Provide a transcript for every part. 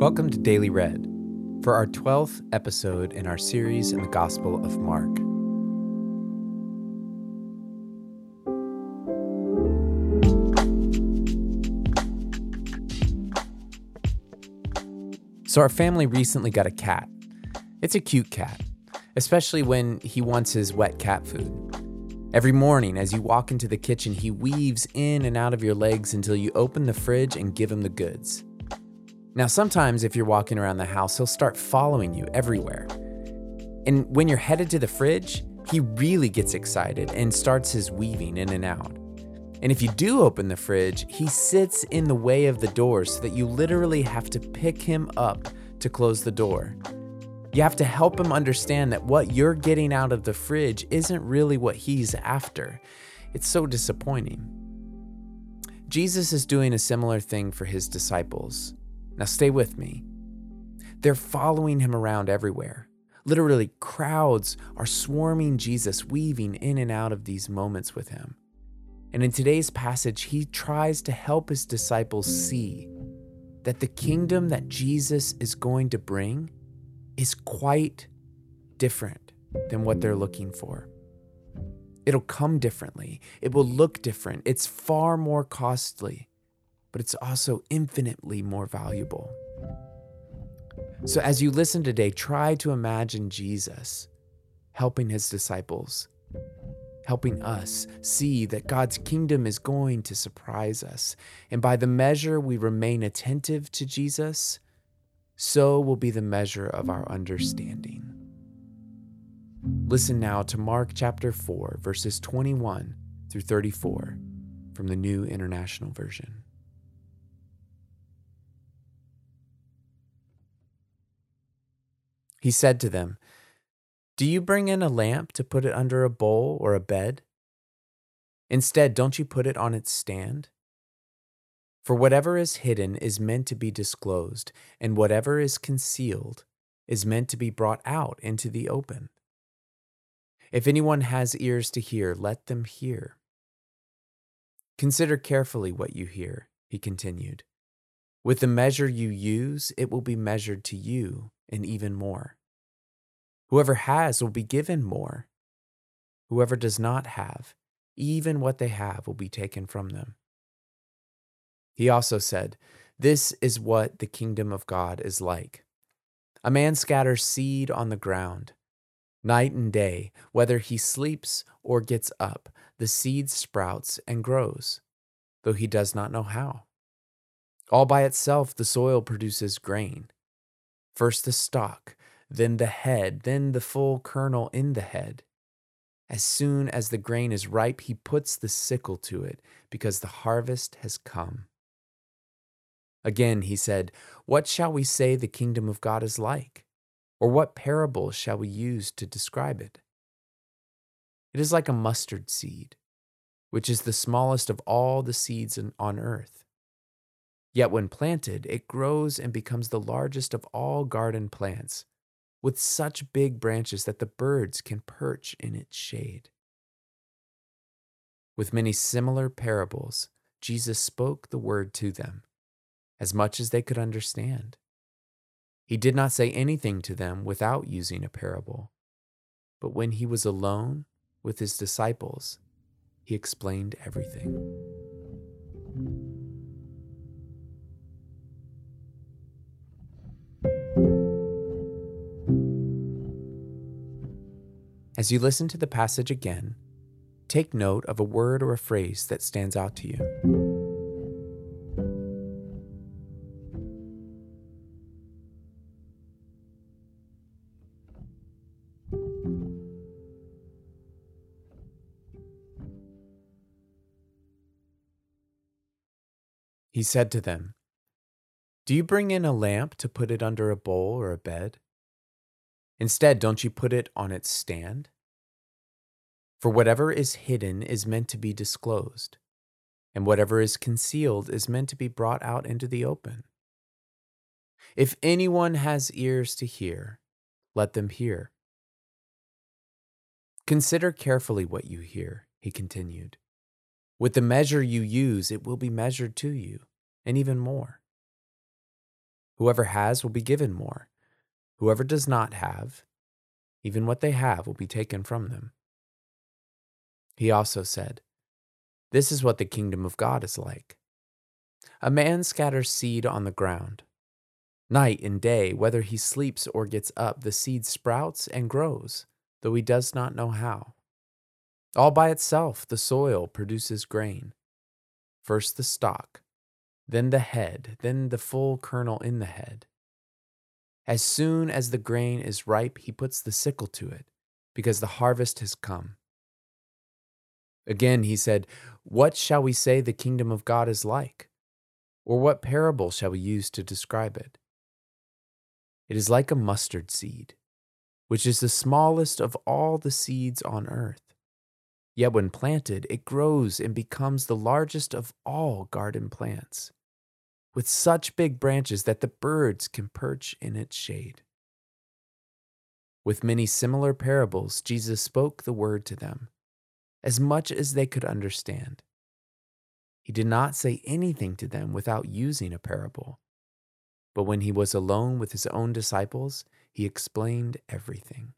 Welcome to Daily Read for our 12th episode in our series in the Gospel of Mark. So, our family recently got a cat. It's a cute cat, especially when he wants his wet cat food. Every morning, as you walk into the kitchen, he weaves in and out of your legs until you open the fridge and give him the goods. Now, sometimes if you're walking around the house, he'll start following you everywhere. And when you're headed to the fridge, he really gets excited and starts his weaving in and out. And if you do open the fridge, he sits in the way of the door so that you literally have to pick him up to close the door. You have to help him understand that what you're getting out of the fridge isn't really what he's after. It's so disappointing. Jesus is doing a similar thing for his disciples. Now, stay with me. They're following him around everywhere. Literally, crowds are swarming Jesus, weaving in and out of these moments with him. And in today's passage, he tries to help his disciples see that the kingdom that Jesus is going to bring is quite different than what they're looking for. It'll come differently, it will look different, it's far more costly but it's also infinitely more valuable. So, as you listen today, try to imagine Jesus helping his disciples, helping us see that God's kingdom is going to surprise us. And by the measure we remain attentive to Jesus, so will be the measure of our understanding. Listen now to Mark chapter 4, verses 21 through 34 from the New International Version. He said to them, Do you bring in a lamp to put it under a bowl or a bed? Instead, don't you put it on its stand? For whatever is hidden is meant to be disclosed, and whatever is concealed is meant to be brought out into the open. If anyone has ears to hear, let them hear. Consider carefully what you hear, he continued. With the measure you use, it will be measured to you, and even more. Whoever has will be given more. Whoever does not have, even what they have will be taken from them. He also said, This is what the kingdom of God is like. A man scatters seed on the ground. Night and day, whether he sleeps or gets up, the seed sprouts and grows, though he does not know how. All by itself, the soil produces grain First the stalk, then the head, then the full kernel in the head. As soon as the grain is ripe, he puts the sickle to it, because the harvest has come. Again he said, What shall we say the kingdom of God is like? Or what parable shall we use to describe it? It is like a mustard seed, which is the smallest of all the seeds on earth. Yet when planted, it grows and becomes the largest of all garden plants, with such big branches that the birds can perch in its shade. With many similar parables, Jesus spoke the word to them, as much as they could understand. He did not say anything to them without using a parable, but when he was alone with his disciples, he explained everything. As you listen to the passage again, take note of a word or a phrase that stands out to you. He said to them, Do you bring in a lamp to put it under a bowl or a bed? Instead, don't you put it on its stand? For whatever is hidden is meant to be disclosed, and whatever is concealed is meant to be brought out into the open. If anyone has ears to hear, let them hear. Consider carefully what you hear, he continued. With the measure you use, it will be measured to you, and even more. Whoever has will be given more. Whoever does not have, even what they have will be taken from them. He also said, This is what the kingdom of God is like. A man scatters seed on the ground. Night and day, whether he sleeps or gets up, the seed sprouts and grows, though he does not know how. All by itself, the soil produces grain. First the stalk, then the head, then the full kernel in the head. As soon as the grain is ripe, he puts the sickle to it, because the harvest has come. Again he said, What shall we say the kingdom of God is like? Or what parable shall we use to describe it? It is like a mustard seed, which is the smallest of all the seeds on earth. Yet when planted, it grows and becomes the largest of all garden plants, with such big branches that the birds can perch in its shade. With many similar parables, Jesus spoke the word to them, as much as they could understand. He did not say anything to them without using a parable. But when he was alone with his own disciples, he explained everything.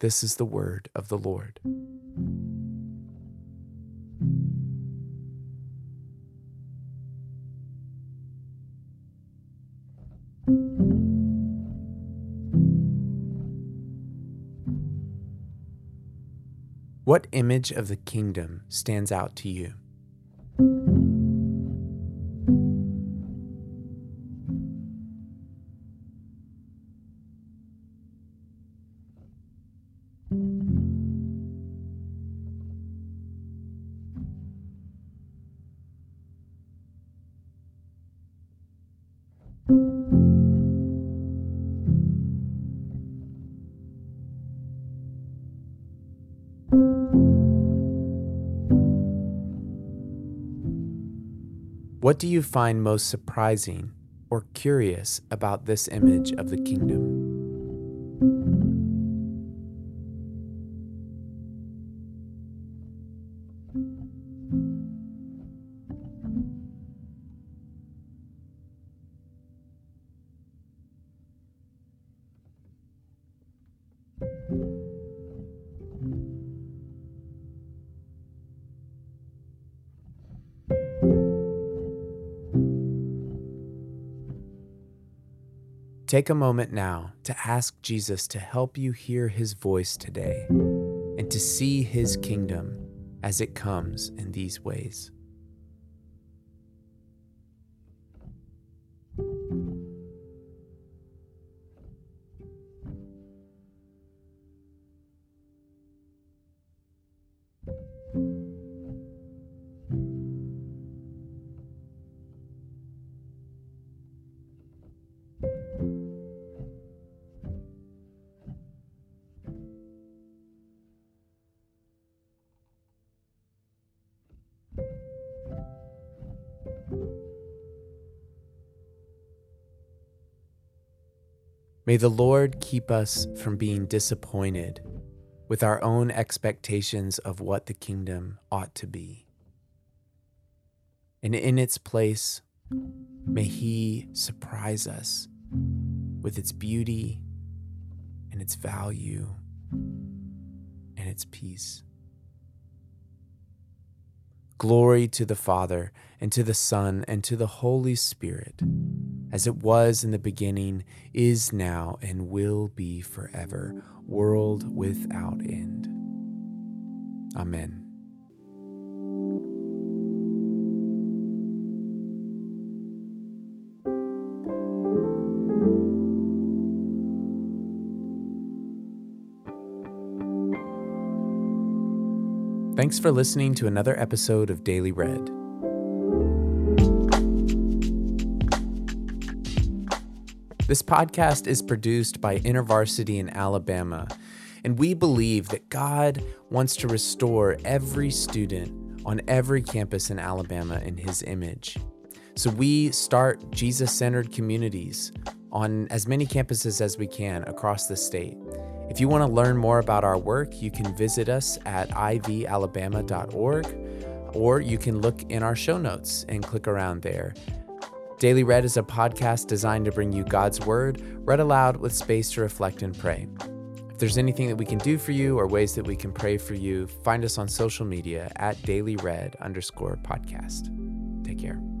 This is the word of the Lord. What image of the kingdom stands out to you? What do you find most surprising or curious about this image of the kingdom? Take a moment now to ask Jesus to help you hear his voice today and to see his kingdom as it comes in these ways. May the Lord keep us from being disappointed with our own expectations of what the kingdom ought to be. And in its place, may He surprise us with its beauty and its value and its peace. Glory to the Father, and to the Son, and to the Holy Spirit as it was in the beginning, is now, and will be forever, world without end. Amen. Thanks for listening to another episode of Daily Read. This podcast is produced by InterVarsity in Alabama, and we believe that God wants to restore every student on every campus in Alabama in His image. So we start Jesus centered communities on as many campuses as we can across the state. If you want to learn more about our work, you can visit us at ivalabama.org or you can look in our show notes and click around there. Daily Read is a podcast designed to bring you God's Word read aloud with space to reflect and pray. If there's anything that we can do for you or ways that we can pray for you, find us on social media at dailyread underscore podcast. Take care.